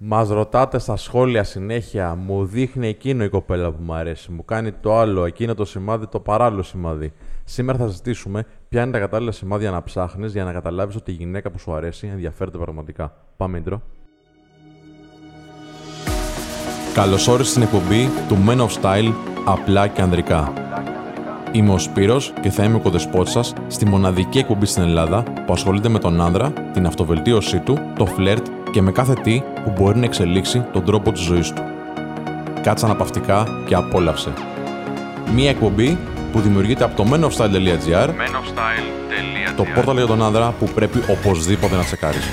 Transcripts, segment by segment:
Μας ρωτάτε στα σχόλια συνέχεια, μου δείχνει εκείνο η κοπέλα που μου αρέσει, μου κάνει το άλλο, εκείνο το σημάδι, το παράλληλο σημάδι. Σήμερα θα συζητήσουμε ποια είναι τα κατάλληλα σημάδια να ψάχνεις για να καταλάβεις ότι η γυναίκα που σου αρέσει ενδιαφέρεται πραγματικά. Πάμε, intro. Καλώς όρισες στην εκπομπή του Men of Style απλά και ανδρικά. Είμαι ο Σπύρος και θα είμαι ο κοδεσπότης σας στη μοναδική εκπομπή στην Ελλάδα που ασχολείται με τον άνδρα, την αυτοβελτίωσή του, το φλερτ και με κάθε τι που μπορεί να εξελίξει τον τρόπο της ζωής του. Κάτσε αναπαυτικά και απόλαυσε. Μία εκπομπή που δημιουργείται από το menofstyle.gr το πόρταλ για τον άνδρα που πρέπει οπωσδήποτε να τσεκάρεις.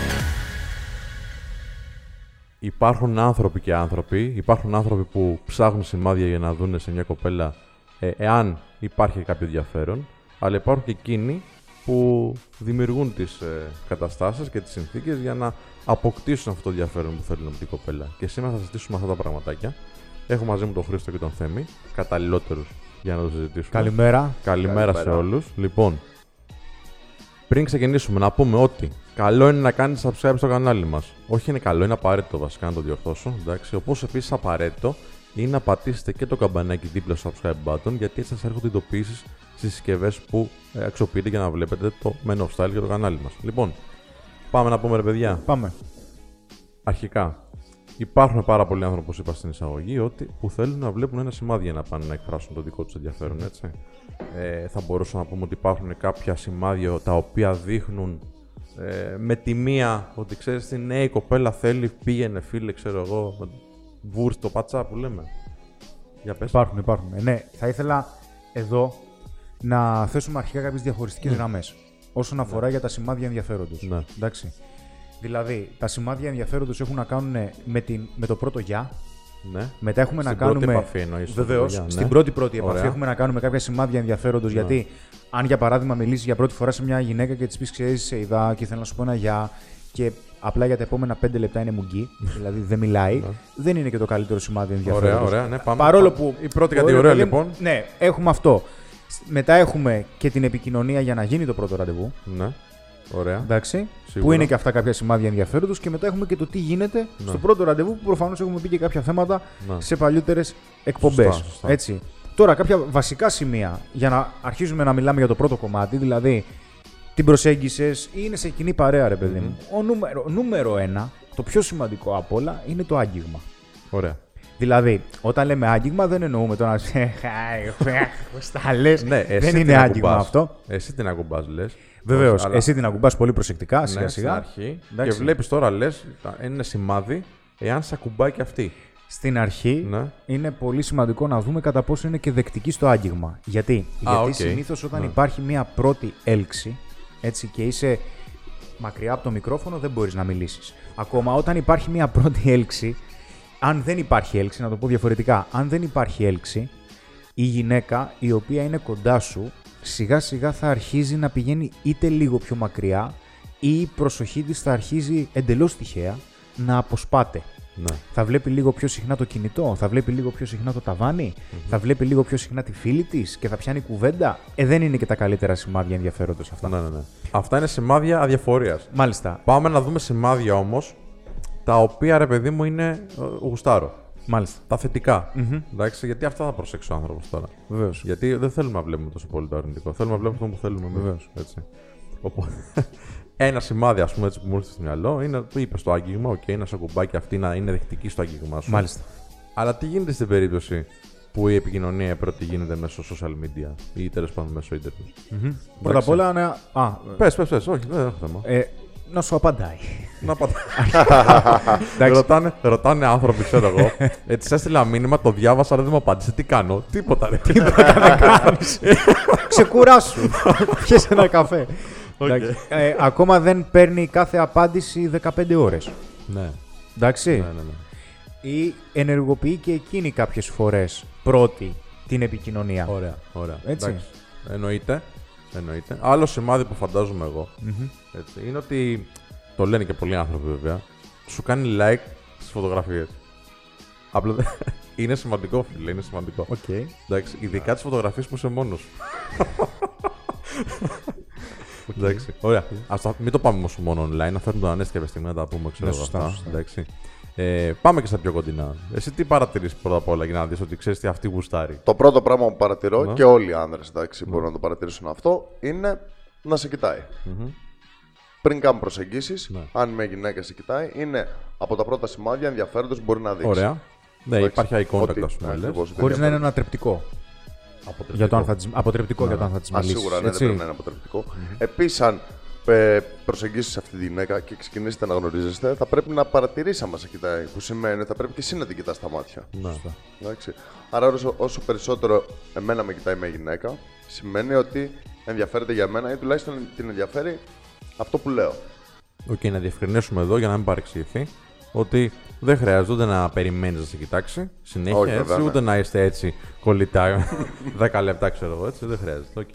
Υπάρχουν άνθρωποι και άνθρωποι. Υπάρχουν άνθρωποι που ψάχνουν σημάδια για να δουν σε μια κοπέλα ε, εάν υπάρχει κάποιο ενδιαφέρον. Αλλά υπάρχουν και εκείνοι που δημιουργούν τις ε, καταστάσεις και τις συνθήκες για να αποκτήσουν αυτό το ενδιαφέρον που θέλουν από την κοπέλα. Και σήμερα θα συζητήσουμε αυτά τα πραγματάκια. Έχω μαζί μου τον Χρήστο και τον Θέμη, καταλληλότερους για να το συζητήσουμε. Καλημέρα. Καλημέρα, σε όλους. Λοιπόν, πριν ξεκινήσουμε, να πούμε ότι καλό είναι να κάνετε subscribe στο κανάλι μας. Όχι είναι καλό, είναι απαραίτητο βασικά να το διορθώσω. Εντάξει. Όπως επίσης απαραίτητο είναι να πατήσετε και το καμπανάκι δίπλα στο subscribe button γιατί έτσι σας έρχονται ειδοποιήσεις στις συσκευές που ε, αξιοποιείτε για να βλέπετε το Men of Style για το κανάλι μας. Λοιπόν, πάμε να πούμε ρε παιδιά. Πάμε. Αρχικά, υπάρχουν πάρα πολλοί άνθρωποι, όπως είπα στην εισαγωγή, ότι, που θέλουν να βλέπουν ένα σημάδι για να πάνε να εκφράσουν το δικό τους ενδιαφέρον, έτσι. Ε, θα μπορούσαμε να πούμε ότι υπάρχουν κάποια σημάδια τα οποία δείχνουν ε, με τη μία ότι ξέρεις τι ναι, η κοπέλα θέλει, πήγαινε φίλε, ξέρω εγώ, βούρς το πατσά που λέμε. Για πες. Υπάρχουν, υπάρχουν. Ε, ναι, θα ήθελα εδώ να θέσουμε αρχικά κάποιες διαχωριστικές Ναι. γραμμές όσον αφορά για τα σημάδια ενδιαφέροντος. Ναι. Εντάξει. Δηλαδή, τα σημάδια ενδιαφέροντος έχουν να κάνουν με, την, με το πρώτο γεια. Ναι. Μετά έχουμε Στην να κάνουμε. πρώτη επαφή εννοείς, το Βεβαίως. πρώτο γεια, ναι. Στην πρώτη πρώτη επαφή Ωραία. Ναι. έχουμε να κάνουμε κάποια σημάδια ενδιαφέροντος. Γιατί, αν για παράδειγμα μιλήσεις για πρώτη φορά σε μια γυναίκα και της πεις: Ξέρεις, σε είδα και θέλω να σου πω ένα γεια και απλά για τα επόμενα πέντε λεπτά είναι μουγγί, δηλαδή δεν μιλάει, δεν είναι και το καλύτερο σημάδι ενδιαφέροντος. Ναι. Ωραία, ωραία, ναι, πάμε. Παρόλο Πάμε. που. Η πρώτη Ωραία, κατηγορία λέμε- λοιπόν. Ναι, έχουμε αυτό. Μετά έχουμε και την επικοινωνία για να γίνει το πρώτο ραντεβού. Ναι. Ωραία. Εντάξει, Σίγουρα. που είναι και αυτά κάποια σημάδια ενδιαφέροντος. Και μετά έχουμε και το τι γίνεται στο πρώτο ραντεβού, που προφανώς έχουμε πει και κάποια θέματα Ναι. σε παλιότερες εκπομπές. Σωστά, σωστά. Έτσι. Τώρα, κάποια βασικά σημεία για να αρχίζουμε να μιλάμε για το πρώτο κομμάτι, δηλαδή την προσέγγισες ή είναι σε κοινή παρέα, ρε παιδί μου; Ο νούμερο, νούμερο ένα, το πιο σημαντικό απ' όλα, είναι το άγγιγμα. Ωραία. Δηλαδή, όταν λέμε άγγιγμα, δεν εννοούμε το να σε. Στα λες. Ναι, εσύ δεν την είναι άγγιγμα ακουμπάς. αυτό. Εσύ την ακουμπάς, λες. Βεβαίως. Εσύ την ακουμπάς πολύ προσεκτικά, ναι, σιγά στην σιγά. αρχή. Εντάξει. Και βλέπεις τώρα, λες, είναι σημάδι εάν σε ακουμπάει και αυτή. Στην αρχή Ναι. είναι πολύ σημαντικό να δούμε κατά πόσο είναι και δεκτική στο άγγιγμα. Γιατί, Γιατί οκ. συνήθως όταν Ναι. υπάρχει μια πρώτη έλξη έτσι, και είσαι μακριά από το μικρόφωνο, δεν μπορείς να μιλήσεις. Ακόμα όταν υπάρχει μια πρώτη έλξη, αν δεν υπάρχει έλξη, να το πω διαφορετικά, αν δεν υπάρχει έλξη, η γυναίκα η οποία είναι κοντά σου σιγά σιγά θα αρχίζει να πηγαίνει είτε λίγο πιο μακριά ή η προσοχή της θα αρχίζει εντελώς τυχαία να αποσπάται. Ναι. Θα βλέπει λίγο πιο συχνά το κινητό, θα βλέπει λίγο πιο συχνά το ταβανι θα βλέπει λίγο πιο συχνά τη φίλη της και θα πιάνει κουβέντα. Ε, δεν είναι και τα καλύτερα σημάδια ενδιαφέροντος αυτά. ναι, ναι, ναι. Αυτά είναι σημάδια αδιαφορίας. Μάλιστα. Πάμε να δούμε σημάδια όμως τα οποία ρε παιδί μου είναι ε, γουστάρω. Μάλιστα. Τα θετικά Εντάξει, γιατί αυτά θα προσέξει ο άνθρωπος τώρα. Βεβαίως. Γιατί δεν θέλουμε να βλέπουμε τόσο πολύ το αρνητικό. Θέλουμε να βλέπουμε αυτό που θέλουμε. Βεβαίως. Έτσι. Οπότε, ένα σημάδι ας πούμε, έτσι, που μου ήρθε στο μυαλό είναι που είπες στο άγγιγμα, οκ, να σε ακουμπάει και αυτή να είναι δεκτική στο άγγιγμά σου. Μάλιστα. Αλλά τι γίνεται στην περίπτωση που η επικοινωνία πρώτη γίνεται μέσω social media ή τέλος πάντων μέσω ίντερνετ; Πρώτα απ' όλα, ναι. Α, Πες, πες, πες, όχι, δεν έχω θέμα. ε, να σου απαντάει. Να πάτε. Εντάξει. ρωτάνε, ρωτάνε άνθρωποι, ξέρω εγώ. Έτσι, έστειλα μήνυμα, το διάβασα, αλλά δεν μου απάντησε. Τι κάνω, τίποτα. Ρε. Ξεκουράσου. Πιες ένα καφέ. Εντάξει. Ε, ακόμα δεν παίρνει κάθε απάντηση 15 ώρες. ναι, Εντάξει. ναι, ναι, ναι. Ή ενεργοποιεί και εκείνη κάποιες φορές πρώτη την επικοινωνία. Ωραία, ωραία. Έτσι. Εντάξει. Εννοείται. Εννοείται. Άλλο σημάδι που φαντάζομαι εγώ έτσι, είναι ότι το λένε και πολλοί άνθρωποι βέβαια. Σου κάνει like στις φωτογραφίες. Απλά δεν- είναι σημαντικό, φίλε, είναι σημαντικό. Οκ. Εντάξει, ειδικά τις φωτογραφίες που είσαι μόνος. Εντάξει. Ωραία. Ας τα, μην το πάμε όμως μόνο online, να φέρνουμε τον Ανέστη κάποια στιγμή να τα πούμε, ξέρω Ναι, εγώ σωστά, αυτά. σωστά. Εντάξει. Ε, πάμε και στα πιο κοντινά. Εσύ τι παρατηρεί πρώτα απ' όλα για να δεις ότι ξέρεις τι αυτή γουστάρει; Το πρώτο πράγμα που παρατηρώ Ναι. και όλοι οι άνδρες εντάξει, μπορούν να το παρατηρήσουν αυτό είναι να σε κοιταει Πριν κάνουν προσεγγίσεις, Ναι. αν μια γυναίκα σε κοιτάει, είναι από τα πρώτα σημάδια ενδιαφέροντος που μπορεί να δείξει. Ωραία. Ναι, Εντάξει. υπάρχει eye contact, Ότι- ας πούμε. λες. ακριβώς, ότι Χωρίς να είναι ενδιαφέρον. ανατρεπτικό. Αποτρεπτικό. Για το αν θα της... Αποτρεπτικό για το αν θα τη Α, μιλήσει. σίγουρα ναι, δεν πρέπει να είναι αποτρεπτικό. Επίσης, αν ε, προσεγγίσεις αυτή τη γυναίκα και ξεκινήσετε να γνωρίζεστε, θα πρέπει να παρατηρήσει άμα σε κοιτάει. Που σημαίνει ότι θα πρέπει και εσύ να την κοιτάς στα μάτια. Ναι. Εντάξει. Άρα, όσο, όσο περισσότερο εμένα με κοιτάει μια γυναίκα, σημαίνει ότι ενδιαφέρεται για μένα ή τουλάχιστον την ενδιαφέρει αυτό που λέω. Οκ, να διευκρινίσουμε εδώ για να μην παρεξηγηθεί ότι δεν χρειάζεται ούτε να περιμένεις να σε κοιτάξει συνέχεια Όχι, έτσι, βέβαια, ναι. ούτε να είστε έτσι κολλητά 10 λεπτά, ξέρω εγώ έτσι. Δεν χρειάζεται. Οκ.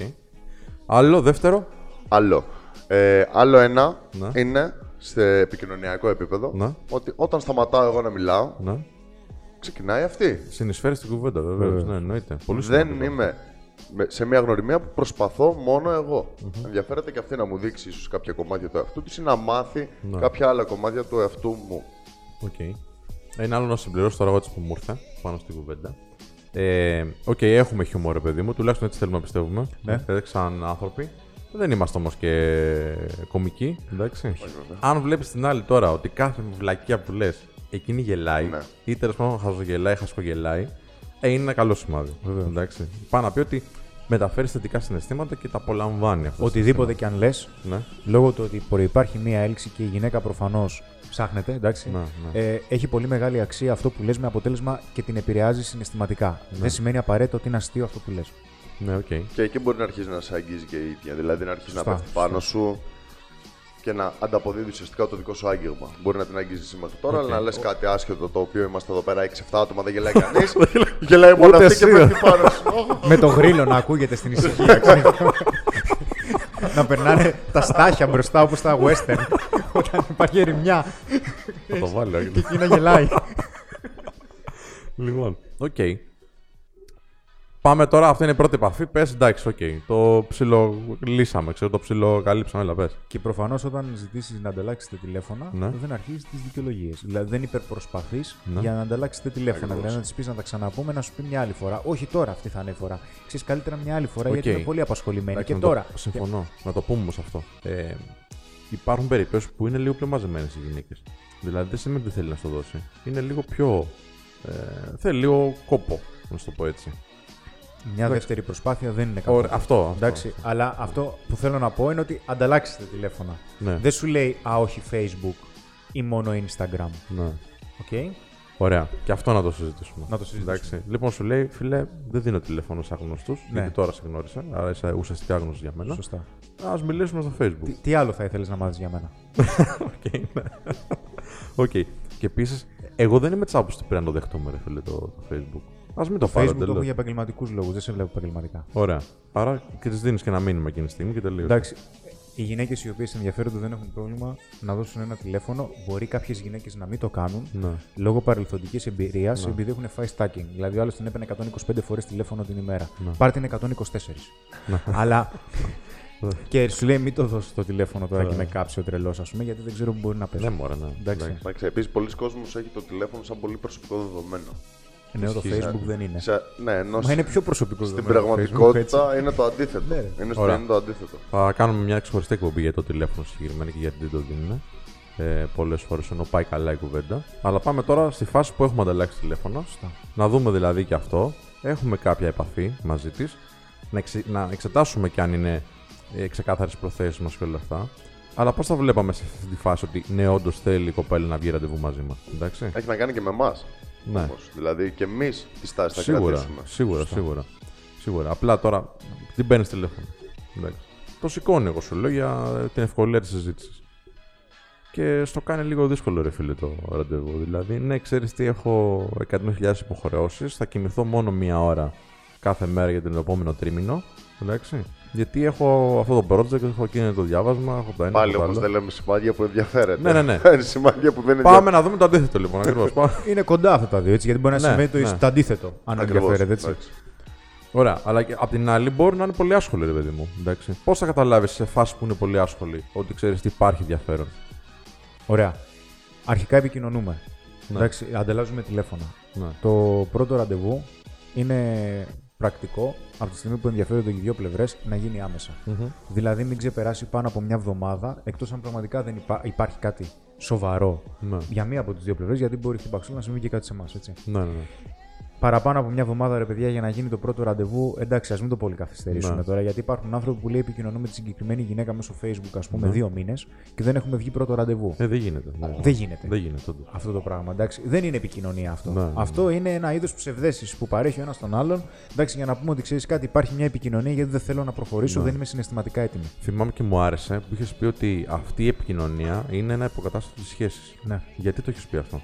Άλλο, δεύτερο; Άλλο. Ε, άλλο ένα Ναι. είναι σε επικοινωνιακό επίπεδο Ναι. ότι όταν σταματάω εγώ να μιλάω, Ναι. ξεκινάει αυτή. Συνεισφέρει στην κουβέντα, βεβαίως. Ναι, εννοείται. Πολύ Δεν σημαντικό. είμαι με- σε μια γνωριμία που προσπαθώ μόνο εγώ. Ενδιαφέρεται και αυτή να μου δείξει ίσως κάποια κομμάτια του εαυτού της ή να μάθει Ναι. κάποια άλλα κομμάτια του εαυτού μου. Οκ. Ένα άλλο να συμπληρώσω τώρα εγώ έτσι που μου ήρθε πάνω στην κουβέντα. Ε, Οκ, έχουμε χιούμορ, ρε παιδί μου, τουλάχιστον έτσι θέλουμε να πιστεύουμε. Ναι. Ε, σαν άνθρωποι. Δεν είμαστε όμως και κομικοί, εντάξει. Αν βλέπεις την άλλη τώρα ότι κάθε βλακία που λες εκείνη γελάει, Ναι. ή τέλος πάντων χαζογελάει, χασκογελάει, ε, είναι ένα καλό σημάδι. Εντάξει. Πάει να πει ότι μεταφέρεις θετικά συναισθήματα και τα απολαμβάνει αυτός. Οτιδήποτε και αν λες, Ναι. λόγω του ότι προϋπάρχει μία έλξη και η γυναίκα προφανώς ψάχνεται, εντάξει, Ναι, ναι. Ε, έχει πολύ μεγάλη αξία αυτό που λες με αποτέλεσμα και την επηρεάζει συναισθηματικά. Ναι. Δεν σημαίνει απαραίτητο ότι είναι αστείο αυτό που λες. Ναι, οκ. Και εκεί μπορεί να αρχίσει να σε αγγίζει και η ίδια. Δηλαδή να αρχίσει να Σωστά, πέφτει πάνω σου και να ανταποδίδεις ουσιαστικά το δικό σου άγγιγμα. Μπορεί να την αγγίζεις εσύ μέχρι τώρα, αλλά να λες κάτι άσχετο το οποίο είμαστε εδώ πέρα 6-7 άτομα, δεν γελάει κανείς. γελάει μόνο Ούτε αυτή και εσύ, πέφτει πάνω σου. με το γρύλο να ακούγεται στην ησυχία. ξέρεις. να περνάνε τα στάχια μπροστά όπως στα western. Όταν υπάρχει ερημιά Θα το βάλω. και εκεί να γελάει. Λοιπόν, οκ. Πάμε τώρα, αυτή είναι η πρώτη επαφή. Πες εντάξει, οκ. Το ψιλο λύσαμε, ξέρω, το ψιλο καλύψαμε, έλα πες. Και προφανώς όταν ζητήσεις να ανταλλάξετε τηλέφωνα, Ναι. δεν αρχίζεις τις δικαιολογίες. Δηλαδή δεν υπερπροσπαθείς Ναι. για να ανταλλάξετε τηλέφωνα. Ακριβώς. Δηλαδή να της πεις να τα ξαναπούμε, να σου πει μια άλλη φορά. Όχι τώρα, αυτή θα είναι η φορά. Ξέρεις καλύτερα μια άλλη φορά Οκ. γιατί είναι πολύ απασχολημένη. Εντάξει, και να τώρα. Το, συμφωνώ. Να το πούμε όμως αυτό. Ε, υπάρχουν περιπτώσεις που είναι λίγο πιο μαζεμένες οι γυναίκες. Δηλαδή δεν σημαίνει ότι θέλει να στο δώσει. Είναι λίγο πιο. Ε, θέλει λίγο κόπο, να σου το πω έτσι. Μια δεύτερη προσπάθεια δεν είναι καθόλου. Ωραία, αυτό. αυτό. Εντάξει, αλλά αυτό που θέλω να πω είναι ότι ανταλλάξετε τηλέφωνα. Ναι. Δεν σου λέει Α, όχι Facebook ή μόνο Instagram. Ναι. Οκ. Ωραία. Και αυτό να το συζητήσουμε. Να το συζητήσουμε. Εντάξει. Λοιπόν, σου λέει, φίλε, δεν δίνω τηλέφωνο σε άγνωστους. Ναι. Γιατί τώρα σε γνώρισα. Άρα είσαι ουσιαστικά άγνωστος για μένα. Σωστά. Ας μιλήσουμε στο Facebook. Τι, τι άλλο θα ήθελες να μάθεις για μένα; Οκ. ναι. Οκ. Και επίσης, εγώ δεν είμαι της άποψης ότι πρέπει να το δεχτούμε, ρε φίλε, το, το Facebook. Ας μην το, Το πάρω Facebook το έχω εντελώς. για επαγγελματικούς λόγους. Δεν σε βλέπω επαγγελματικά. Ωραία. Άρα και της δίνεις και ένα μήνυμα εκείνη τη στιγμή και τέλειωσε. Εντάξει. Οι γυναίκες οι οποίες ενδιαφέρονται δεν έχουν πρόβλημα να δώσουν ένα τηλέφωνο. Μπορεί κάποιες γυναίκες να μην το κάνουν Ναι. λόγω παρελθοντικής εμπειρίας επειδή έχουν φάει stacking. Δηλαδή, ο άλλος την έπαιρνε 125 φορές τηλέφωνο την ημέρα. Ναι. Πάρ την 124. Αλλά. και σου λέει, μην το δώσεις το τηλέφωνο τώρα και με κάψει ο τρελός, ας πούμε, γιατί δεν ξέρω που μπορεί να πέσει. Ναι, μωρέ, ναι. Εντάξει. Εντάξει, επίσης, πολλοί κόσμοι έχει το τηλέφωνο σαν πολύ προσωπικό δεδομένο. Ναι, το Ισχύει, Facebook δεν είναι. Σε- ναι, ενώ Μα είναι πιο προσωπικό στην δεδομένο το Facebook, έτσι. πραγματικότητα είναι το αντίθετο. Ναι, ρε. είναι, στο, Ωραία. είναι το αντίθετο. Θα κάνουμε μια ξεχωριστή εκπομπή για το τηλέφωνο συγκεκριμένα και γιατί δεν το δίνουμε. Ε, Πολλές φορές ενώ πάει καλά η κουβέντα. Αλλά πάμε τώρα στη φάση που έχουμε ανταλλάξει τηλέφωνο. Να δούμε δηλαδή και αυτό. Έχουμε κάποια επαφή μαζί της. Να, εξε- να εξετάσουμε και αν είναι ε, ξεκάθαρες προθέσεις μας και όλα αυτά. Αλλά πώς θα βλέπαμε σε αυτή τη φάση ότι ναι, όντως θέλει η κοπέλα να βγει ραντεβού μαζί μας. Εντάξει; Έχει να κάνει και με εμάς. Ναι. Δηλαδή και εμείς τη στάση θα Σίγουρα, κρατήσουμε. σίγουρα, σίγουρα, σίγουρα. Απλά τώρα την παίρνεις τηλέφωνο. Εντάξει. Το σηκώνει, εγώ σου λέω, για την ευκολία της συζήτησης. Και στο κάνει λίγο δύσκολο, ρε φίλε, το ραντεβού. Δηλαδή, ναι, ξέρεις τι, έχω 100.000 υποχρεώσεις. Θα κοιμηθώ μόνο μία ώρα κάθε μέρα για τον επόμενο τρίμηνο. Εντάξει. Γιατί έχω αυτό το project, έχω εκείνο το διάβασμα, έχω το ένα. Πάλι έχω το όμω άλλο. δεν λέμε σημάδια που ενδιαφέρεται. Ναι, ναι, ναι. Είναι σημάδια που δεν Πάμε ενδιαφέρεται. να δούμε το αντίθετο λοιπόν. Ακριβώς. Πάμε. Είναι κοντά αυτά τα δύο, έτσι, γιατί μπορεί να Ναι, συμβαίνει το, ναι. το αντίθετο, αν Ακριβώς, ενδιαφέρεται, έτσι. εντάξει. Ωραία, αλλά και απ' την άλλη μπορεί να είναι πολύ άσχολη, ρε παιδί μου. Εντάξει. Πώς θα καταλάβεις σε φάση που είναι πολύ άσχολη ότι ξέρεις ότι υπάρχει ενδιαφέρον; Ωραία. Αρχικά επικοινωνούμε. Ναι. Εντάξει, ανταλλάζουμε τηλέφωνα. Ναι. Το πρώτο ραντεβού είναι πρακτικό από τη στιγμή που ενδιαφέρονται και οι δύο πλευρές να γίνει άμεσα. Μμμ. Δηλαδή, μην ξεπεράσει πάνω από μια εβδομάδα, εκτός αν πραγματικά δεν υπά- υπάρχει κάτι σοβαρό Ναι. για μία από τις δύο πλευρές, γιατί μπορεί στην παξούλα να συμβεί και κάτι σε εμάς. Ναι, ναι, ναι. Παραπάνω από μια εβδομάδα, ρε παιδιά, για να γίνει το πρώτο ραντεβού, εντάξει, ας μην το πολύ καθυστερήσουμε Ναι. τώρα, γιατί υπάρχουν άνθρωποι που λέει επικοινωνούμε με τη συγκεκριμένη γυναίκα μέσω Facebook, ας πούμε, Ναι. δύο μήνες και δεν έχουμε βγει πρώτο ραντεβού. Ε, δεν γίνεται. Ναι. Δεν γίνεται. Δεν γίνεται. όντως. Αυτό το πράγμα. Εντάξει. Δεν είναι επικοινωνία αυτό. Ναι, ναι, ναι. Αυτό είναι ένα είδος ψευδέστησης που παρέχει ο ένας τον άλλον. Εντάξει, για να πούμε ότι ξέρεις κάτι, υπάρχει μια επικοινωνία γιατί δεν θέλω να προχωρήσω, Ναι. δεν είμαι συναισθηματικά έτοιμη. Θυμάμαι και μου άρεσε που είχες πει ότι αυτή η επικοινωνία είναι ένα υποκατάστατο της σχέσης. Ναι. Γιατί το έχεις πει αυτό;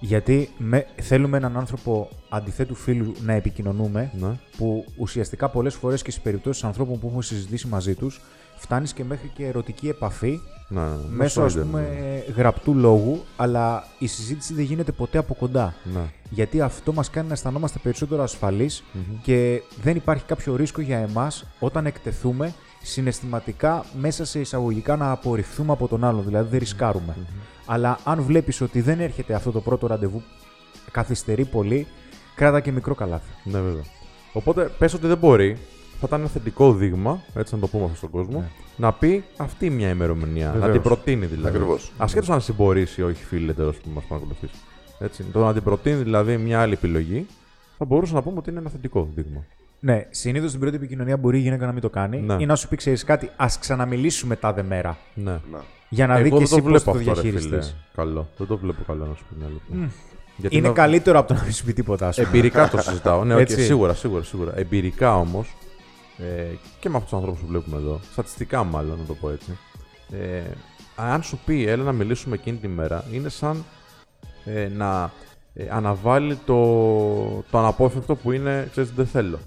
Γιατί με, θέλουμε έναν άνθρωπο αντιθέτου φίλου να επικοινωνούμε, Ναι. που ουσιαστικά πολλές φορές και στις περιπτώσεις ανθρώπων που έχουμε συζητήσει μαζί τους, φτάνεις και μέχρι και ερωτική επαφή Ναι, ναι, ναι. μέσω στο ας ίντερνετ, πούμε γραπτού λόγου, αλλά η συζήτηση δεν γίνεται ποτέ από κοντά. Ναι. Γιατί αυτό μας κάνει να αισθανόμαστε περισσότερο ασφαλείς και δεν υπάρχει κάποιο ρίσκο για εμάς όταν εκτεθούμε συναισθηματικά μέσα σε εισαγωγικά να απορριφθούμε από τον άλλον, δηλαδή δεν ρισκάρουμε. Αλλά αν βλέπεις ότι δεν έρχεται αυτό το πρώτο ραντεβού, καθυστερεί πολύ, κράτα και μικρό καλάθι. Ναι, βέβαια. Οπότε πες ότι δεν μπορεί. Θα ήταν ένα θετικό δείγμα, έτσι να το πούμε αυτό στον κόσμο, Ναι. να πει αυτή μια ημερομηνία. Να Βεβαίως. την προτείνει δηλαδή. Ακριβώς. Ασχέτως αν συμπορήσει ή όχι φίλε τέλος που μας παρακολουθεί. Έτσι. Το να την προτείνει δηλαδή μια άλλη επιλογή, θα μπορούσε να πούμε ότι είναι ένα θετικό δείγμα. Ναι, συνήθως στην πρώτη επικοινωνία μπορεί η γυναίκα να μην το κάνει Ναι. ή να σου πει: Ξέρεις κάτι, ας ξαναμιλήσουμε τάδε μέρα. Ναι. Να. Για να δει Εγώ και δεν το εσύ πώς βλέπω το αυτό, ρε φίλε. διαχειριστείς. Καλό. Δεν το βλέπω καλό να σου πω την αλήθεια. Γιατί Είναι να- καλύτερο από το να μην σου πει τίποτα. ας πούμε. Εμπειρικά το συζητάω. Ναι, οκ, Έτσι. σίγουρα, σίγουρα, σίγουρα. Εμπειρικά όμως, ε, και με αυτούς τους ανθρώπους που βλέπουμε εδώ, στατιστικά μάλλον, να το πω έτσι, ε, αν σου πει έλα να μιλήσουμε εκείνη τη μέρα, είναι σαν ε, να ε, αναβάλει το, το αναπόφευκτο που είναι, ξέρεις, δεν θέλω.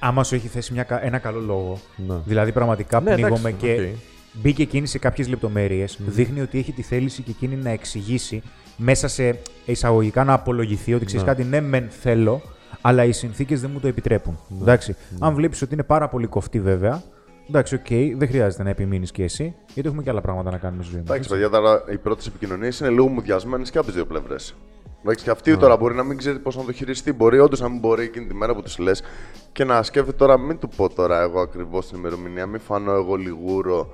Άμα σου έχει θέσει μια, κα- ένα καλό λόγο, Ναι. δηλαδή πραγματικά Ναι, πνίγομαι εντάξει, και οκ. Μπήκε εκείνη σε κάποιες λεπτομέρειες, δείχνει ότι έχει τη θέληση και εκείνη να εξηγήσει μέσα σε εισαγωγικά να απολογηθεί ότι ξέρεις Ναι. κάτι, ναι, μεν θέλω, αλλά οι συνθήκες δεν μου το επιτρέπουν. Εντάξει. Αν βλέπεις ότι είναι πάρα πολύ κοφτή, βέβαια, εντάξει, οκ, δεν χρειάζεται να επιμείνεις και εσύ, γιατί έχουμε και άλλα πράγματα να κάνουμε στη ζωή μας. Εντάξει, παιδιά, τώρα οι πρώτες επικοινωνίες είναι λίγο μουδιασμένες και από τις δύο πλευρές. Εντάξει, και αυτή τώρα μπορεί να μην ξέρει πώς να το χειριστεί. Μπορεί όντως να μην μπορεί εκείνη τη μέρα που της λες και να σκέφτεται τώρα, μην του πω τώρα εγώ ακριβώς την ημερομηνία, μην φανώ εγώ λιγούρο.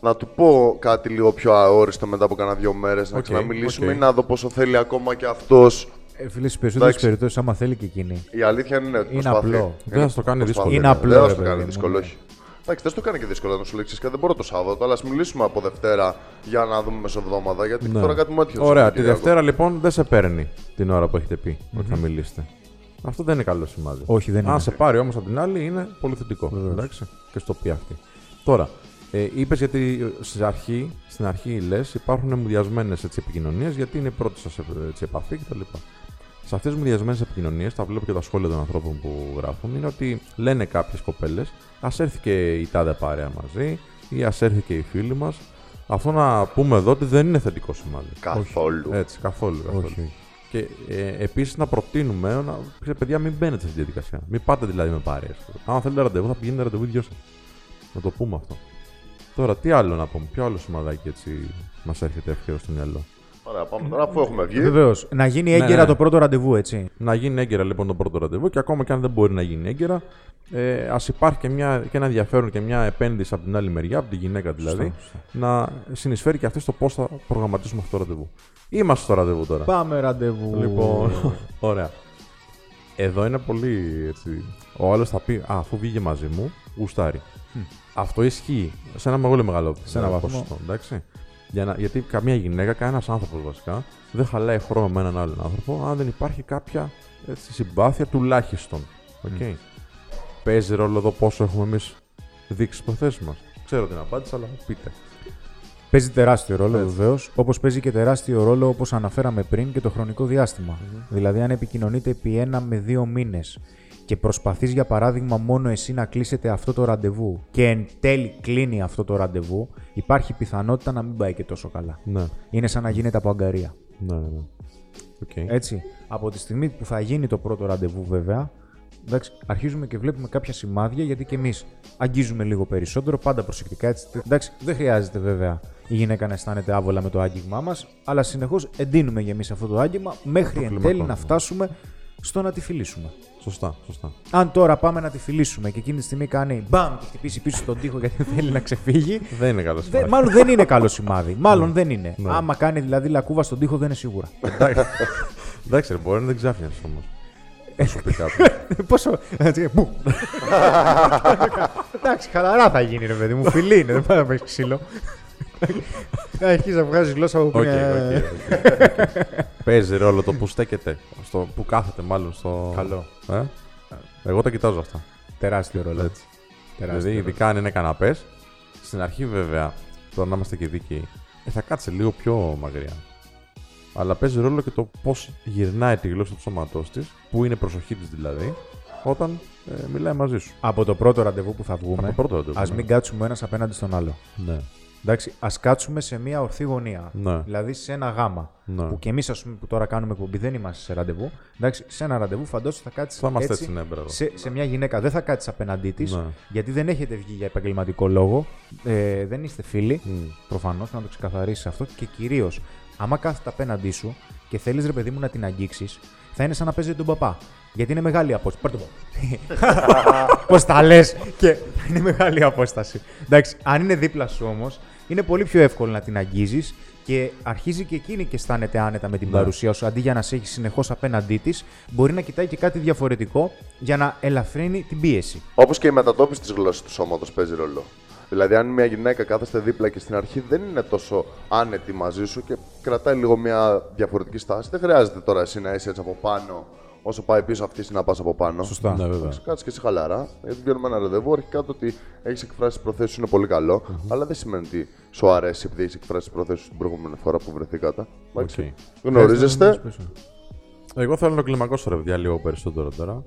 Να του πω κάτι λίγο πιο αόριστο μετά από κάνα δύο μέρες, να Οκ, ξαναμιλήσουμε οκ. ή να δω πόσο θέλει ακόμα και αυτός. Ε, φίλε, στις περισσότερες Εντάξει. περιπτώσεις, άμα θέλει και εκείνη. Η αλήθεια είναι ότι Είναι προσπαθεί. απλό. Δεν θα στο κάνει Προσπαθεί. δύσκολο. Είναι απλό, Δεν θα ρε στο παιδί κάνει μου, δύσκολο, ναι. όχι. Εντάξει, δεν στο κάνει και δύσκολο να σου λέει κάτι. Δεν μπορώ το Σάββατο, αλλά ας μιλήσουμε από Δευτέρα για να δούμε μεσοβδόμαδα. Γιατί Ναι. τώρα κάτι μου έτυχε. το Ωραία, τη Σαββατοκύριακο. Δευτέρα λοιπόν δεν σε παίρνει την ώρα που έχετε πει ότι θα μιλήσετε. Αυτό δεν είναι καλό σημάδι. Όχι, δεν Αν είναι. σε πάρει όμως από την άλλη είναι πολύ θετικό. Εντάξει, και στο πει αυτή. Τώρα, ε, είπες γιατί στην αρχή, στην αρχή λες υπάρχουν μουδιασμένε επικοινωνίες γιατί είναι η πρώτη σας επαφή κτλ. Σε αυτές τις μουδιασμένες επικοινωνίες, τα βλέπω και τα σχόλια των ανθρώπων που γράφουν, είναι ότι λένε κάποιες κοπέλες, ας έρθει και η τάδε παρέα μαζί ή ας έρθει και η φίλη μας. Αυτό να πούμε εδώ ότι δεν είναι θετικό σημάδι. Καθόλου. Έτσι, καθόλου. καθόλου. Όχι, όχι. Και ε, επίσης να προτείνουμε να ξέρετε, παιδιά, μην μπαίνετε σε αυτή τη διαδικασία. Μην πάτε δηλαδή με παρέες. Αν θέλετε ραντεβού, θα πηγαίνετε ραντεβού οι δυο σας. Να το πούμε αυτό. Τώρα, τι άλλο να πούμε, ποιο άλλο σημαδάκι έτσι μας έρχεται εύκαιρο στο μυαλό; Ωραία, πάμε τώρα αφού έχουμε βγει. Βεβαίως. Να γίνει έγκαιρα ναι. το πρώτο ραντεβού, έτσι. Να γίνει έγκαιρα λοιπόν το πρώτο ραντεβού και ακόμα και αν δεν μπορεί να γίνει έγκαιρα, ε, ας υπάρχει και, μια, και ένα ενδιαφέρον και μια επένδυση από την άλλη μεριά, από τη γυναίκα δηλαδή, να συνεισφέρει και αυτή στο πώς θα προγραμματίσουμε αυτό το ραντεβού. Είμαστε στο ραντεβού τώρα. Πάμε ραντεβού. Λοιπόν, ωραία. Εδώ είναι πολύ έτσι. Ο άλλος θα πει Α, αφού βγήκε μαζί μου, γουστάρει. Αυτό ισχύει σε ένα πολύ μεγάλο Σε ένα βαθμό. ποσοστό, εντάξει. Για να, γιατί καμία γυναίκα, κανένας άνθρωπος βασικά, δεν χαλάει χρόνο με έναν άλλον άνθρωπο αν δεν υπάρχει κάποια έτσι, συμπάθεια τουλάχιστον. Okay. Παίζει ρόλο εδώ πόσο έχουμε εμείς δείξει τι προθέσεις μας. Ξέρω την απάντηση, αλλά πείτε. Παίζει τεράστιο ρόλο βεβαίως, όπως παίζει και τεράστιο ρόλο όπως αναφέραμε πριν και το χρονικό διάστημα. Δηλαδή, αν επικοινωνείτε επί ένα με δύο μήνες και προσπαθείς για παράδειγμα μόνο εσύ να κλείσετε αυτό το ραντεβού και εν τέλει κλείνει αυτό το ραντεβού, υπάρχει πιθανότητα να μην πάει και τόσο καλά. Ναι, Είναι σαν να γίνεται από αγκαρία. ναι, ναι. ναι. Okay. Έτσι. Από τη στιγμή που θα γίνει το πρώτο ραντεβού, βέβαια, εντάξει, αρχίζουμε και βλέπουμε κάποια σημάδια γιατί και εμείς αγγίζουμε λίγο περισσότερο, πάντα προσεκτικά έτσι. Εντάξει, δεν χρειάζεται βέβαια η γυναίκα να αισθάνεται άβολα με το άγγιγμά μας, αλλά συνεχώς εντείνουμε για εμείς αυτό το άγγιγμα μέχρι εν τέλει να κλιμακώνουμε. φτάσουμε στο να τη φιλήσουμε. Σωστά, σωστά. Αν τώρα πάμε να τη φιλήσουμε και εκείνη τη στιγμή κάνει μπαμ και χτυπήσει πίσω στον τοίχο γιατί θέλει να ξεφύγει, Δεν είναι καλό Δε, σημάδι. μάλλον δεν είναι καλό σημάδι. Μάλλον Ναι. δεν είναι. Άμα κάνει δηλαδή λακκούβα στον τοίχο, δεν είναι σίγουρα. Εντάξει, ρε, μπορεί να δεν ξάφνιας όμως. Θα σου πει κάποιος. Πόσο. έτσι, μπου. Εντάξει, χαλαρά θα γίνει, ρε παιδί μου. Φιλή είναι, δεν πάει να παίξει ξύλο. Θα αρχίσεις να βγάζεις γλώσσα από Οκ, πριν. οκ, οκ, οκ. Παίζει ρόλο το που στέκεται. Στο, που κάθεται, μάλλον. Στο... Καλό. Ε; Εγώ τα κοιτάζω αυτά. Τεράστιο ρόλο. Έτσι. Τεράστιο Δηλαδή, ρόλο. ειδικά αν είναι καναπές, στην αρχή βέβαια, τώρα να είμαστε και δίκαιοι, ε, θα κάτσε λίγο πιο μακριά. Αλλά παίζει ρόλο και το πώς γυρνάει τη γλώσσα του σώματός της, που είναι προσοχή της δηλαδή, όταν ε, μιλάει μαζί σου. Από το πρώτο ραντεβού που θα Από βγούμε, το πρώτο ραντεβού, ας ναι. μην κάτσουμε ένας απέναντι στον άλλο. Ναι. Εντάξει, ας κάτσουμε σε μια ορθή γωνία. Ναι. Δηλαδή σε ένα γάμα. Ναι. Που και εμείς, ας πούμε, που τώρα κάνουμε εκπομπή, δεν είμαστε σε ραντεβού. Εντάξει, σε ένα ραντεβού φαντάσου θα κάτσεις. Θα είμαστε έτσι, ναι, μπράβο. σε, σε μια γυναίκα. Δεν θα κάτσεις απέναντί της, Ναι. γιατί δεν έχετε βγει για επαγγελματικό λόγο. Ε, δεν είστε φίλοι. Μμ. Προφανώς, να το ξεκαθαρίσει αυτό. Και κυρίως, άμα κάθεται απέναντί σου και θέλεις ρε παιδί μου να την αγγίξεις, θα είναι σαν να παίζει τον παπά. Γιατί είναι μεγάλη η απόσταση. Πάρ' το Πώς τα λες; Και θα είναι μεγάλη η απόσταση. Εντάξει, αν είναι δίπλα σου όμως, είναι πολύ πιο εύκολο να την αγγίζεις και αρχίζει και εκείνη και αισθάνεται άνετα με την Ναι. παρουσία σου. Αντί για να σε έχει συνεχώς απέναντί της, μπορεί να κοιτάει και κάτι διαφορετικό για να ελαφρύνει την πίεση. Όπως και η μετατόπιση της γλώσσας του σώματος παίζει ρόλο. Δηλαδή, αν μια γυναίκα κάθεστε δίπλα και στην αρχή δεν είναι τόσο άνετη μαζί σου και κρατάει λίγο μια διαφορετική στάση, δεν χρειάζεται τώρα εσύ να είσαι έτσι από πάνω, όσο πάει πίσω αυτή να πας από πάνω. Σωστά. Ναι, βέβαια. Κάτσε και εσύ χαλαρά. Γιατί βγαίνουμε ένα ραντεβού. Αρχικά το ότι έχεις εκφράσει τις προθέσεις σου είναι πολύ καλό, αλλά δεν σημαίνει ότι σου αρέσει επειδή έχεις εκφράσει τις προθέσεις σου την προηγούμενη φορά που βρεθήκατε. Εντάξει. Οκ. Γνωρίζεστε. Εγώ θέλω να το κλιμακώσω ρε παιδιά λίγο περισσότερο τώρα.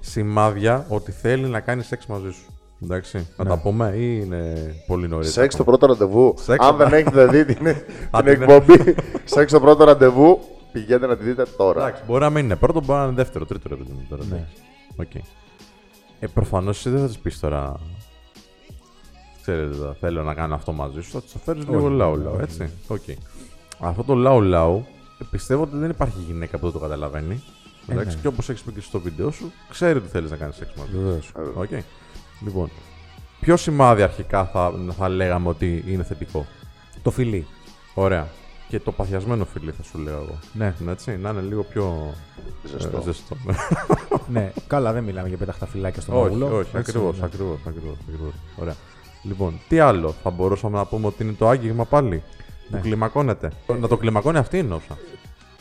Σημάδια ότι θέλει να κάνεις σεξ μαζί σου. Εντάξει, να τα πούμε ή είναι πολύ νωρίς. Σεξ το πρώτο ραντεβού. Σεξ Αν το- δεν έχετε δει την, Α, την την- εκπομπή Σεξ το πρώτο ραντεβού, πηγαίνετε να τη δείτε τώρα. Εντάξει, μπορεί να μην είναι πρώτο, μπορεί να είναι δεύτερο, τρίτο ρε παιδί μου τώρα. Ναι. εντάξει. Οκ. Ε, προφανώς εσύ δεν θα της πεις τώρα. Ξέρετε, τώρα, θέλω να κάνω αυτό μαζί σου. Θα της το φέρεις λίγο Όχι, λάου όχι, λάου, όχι. έτσι. Οκ. Αυτό το λάου λάου ε, πιστεύω ότι δεν υπάρχει γυναίκα που δεν το καταλαβαίνει. Εντάξει, ναι. και όπως έχεις πει και στο βίντεο σου, ξέρει ότι θέλεις να κάνεις σεξ μαζί. Βεβαίως. Οκ. Λοιπόν, ποιο σημάδι αρχικά θα, θα λέγαμε ότι είναι θετικό; Το φιλί. Ωραία. Και το παθιασμένο φιλί θα σου λέω εγώ. Ναι. Έτσι, να είναι λίγο πιο Ζεστό. ε, ζεστό. ναι, καλά, δεν μιλάμε για πεταχτά φιλάκια στον όχι, μάγουλο. όχι, Έτσι, ακριβώς, ναι. ακριβώς, ακριβώς, ακριβώς. Ωραία. Λοιπόν, τι άλλο θα μπορούσαμε να πούμε ότι είναι το άγγιγμα πάλι; Ναι. Που κλιμακώνεται. Να το κλιμακώνει αυτή εννοούσα.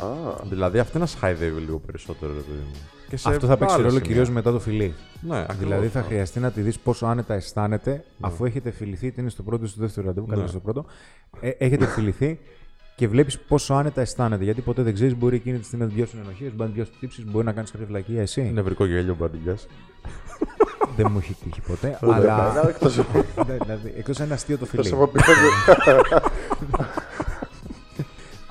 Α, Δηλαδή αυτή να σχαϊδεύει λίγο περισσότερο, ρε παιδί μου. Και σε Αυτό θα παίξει άλλα ρόλο σημεία. κυρίως μετά το φιλί. Ναι, ακριβώς, Δηλαδή θα ναι. χρειαστεί να τη δεις πόσο άνετα αισθάνεται αφού έχετε φιληθεί, είτε είναι στο πρώτο ή στο δεύτερο ραντεβού, Ναι. καλά στο πρώτο. Ε, έχετε φιληθεί και βλέπεις πόσο άνετα αισθάνεται. Γιατί ποτέ δεν ξέρεις, μπορεί εκείνη τη στιγμή να την πιάσουν ενοχέ, μπορεί να την πιάσουν τύψει, μπορεί να κάνεις κάποια βλακία εσύ. Νευρικό γέλιο μπαντιλιάς. δεν μου έχει τύχει ποτέ. αλλά... αλλά. Εκτός Ναι, δηλαδή, Εκτός αν είναι αστείο το φιλί.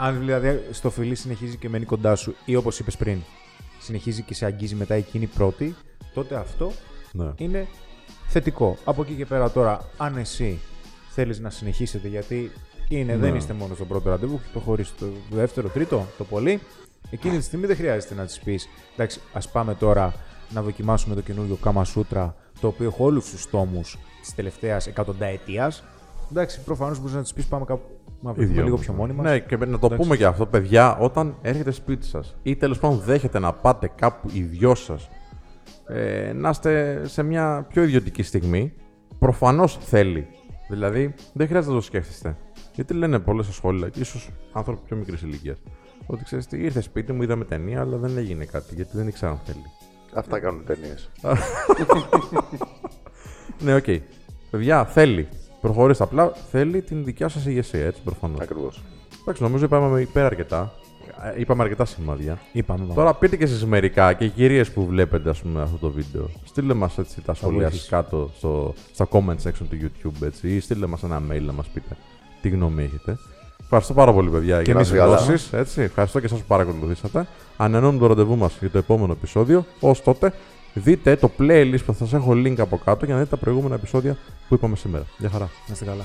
εκτός από πίσω. Αν δηλαδή στο φιλί συνεχίζει και μένει κοντά σου ή όπως είπες πριν, συνεχίζει και σε αγγίζει μετά εκείνη πρώτη, τότε αυτό Ναι. είναι θετικό. Από εκεί και πέρα τώρα, αν εσύ θέλεις να συνεχίσετε, γιατί είναι, δεν Ναι. είστε μόνο στο πρώτο ραντεβού, το χωρίς το δεύτερο, τρίτο, το πολύ, εκείνη τη στιγμή δεν χρειάζεται να της πεις, εντάξει, ας πάμε τώρα να δοκιμάσουμε το καινούριο Kama Sutra, το οποίο έχω όλους τους τόμους της τελευταίας εκατονταετίας. Εντάξει, προφανώς μπορείς να της πεις πάμε κάπου να Οι βρεθούμε δυο λίγο μας, πιο ναι. μόνοι μας. Ναι, και να το πούμε και αυτό, παιδιά, όταν έρχεται σπίτι σας ή τέλος πάντων δέχεται να πάτε κάπου οι δυο σας, ε, να είστε σε μια πιο ιδιωτική στιγμή, προφανώς θέλει. Δηλαδή, δεν χρειάζεται να το σκέφτεστε. Γιατί λένε πολλές στα σχόλια, ίσως άνθρωποι πιο μικρής ηλικίας, ότι ξέρεις τι, ήρθε σπίτι μου, είδαμε ταινία, αλλά δεν έγινε κάτι, γιατί δεν ήξερα αν θέλει. Αυτά κάνουν ταινίες. Ναι, οκ. Παιδιά, θέλει. Προχωρήστε απλά. Θέλει την δικιά σας ηγεσία, έτσι προφανώς. Ακριβώς. Εντάξει, νομίζω είπαμε υπεραρκετά. Ε, Είπαμε αρκετά σημάδια. Είπαμε, είπαμε. Τώρα πείτε και εσείς μερικά και οι κυρίες που βλέπετε ας πούμε, αυτό το βίντεο. Στείλτε μας έτσι τα σχόλια βοηθήσει. σας κάτω στο, στα comment section του YouTube έτσι, ή στείλτε μας ένα mail να μας πείτε τι γνώμη έχετε. Ευχαριστώ πάρα πολύ παιδιά για εμείς τις καλά. γνώσεις, έτσι. Ευχαριστώ και εσάς που παρακολουθήσατε. Ανανεώνουμε το ραντεβού μας για το επόμενο επεισόδιο. Ως τότε, δείτε το playlist που θα σας έχω link από κάτω για να δείτε τα προηγούμενα επεισόδια που είπαμε σήμερα. Γεια χαρά. Να είστε καλά.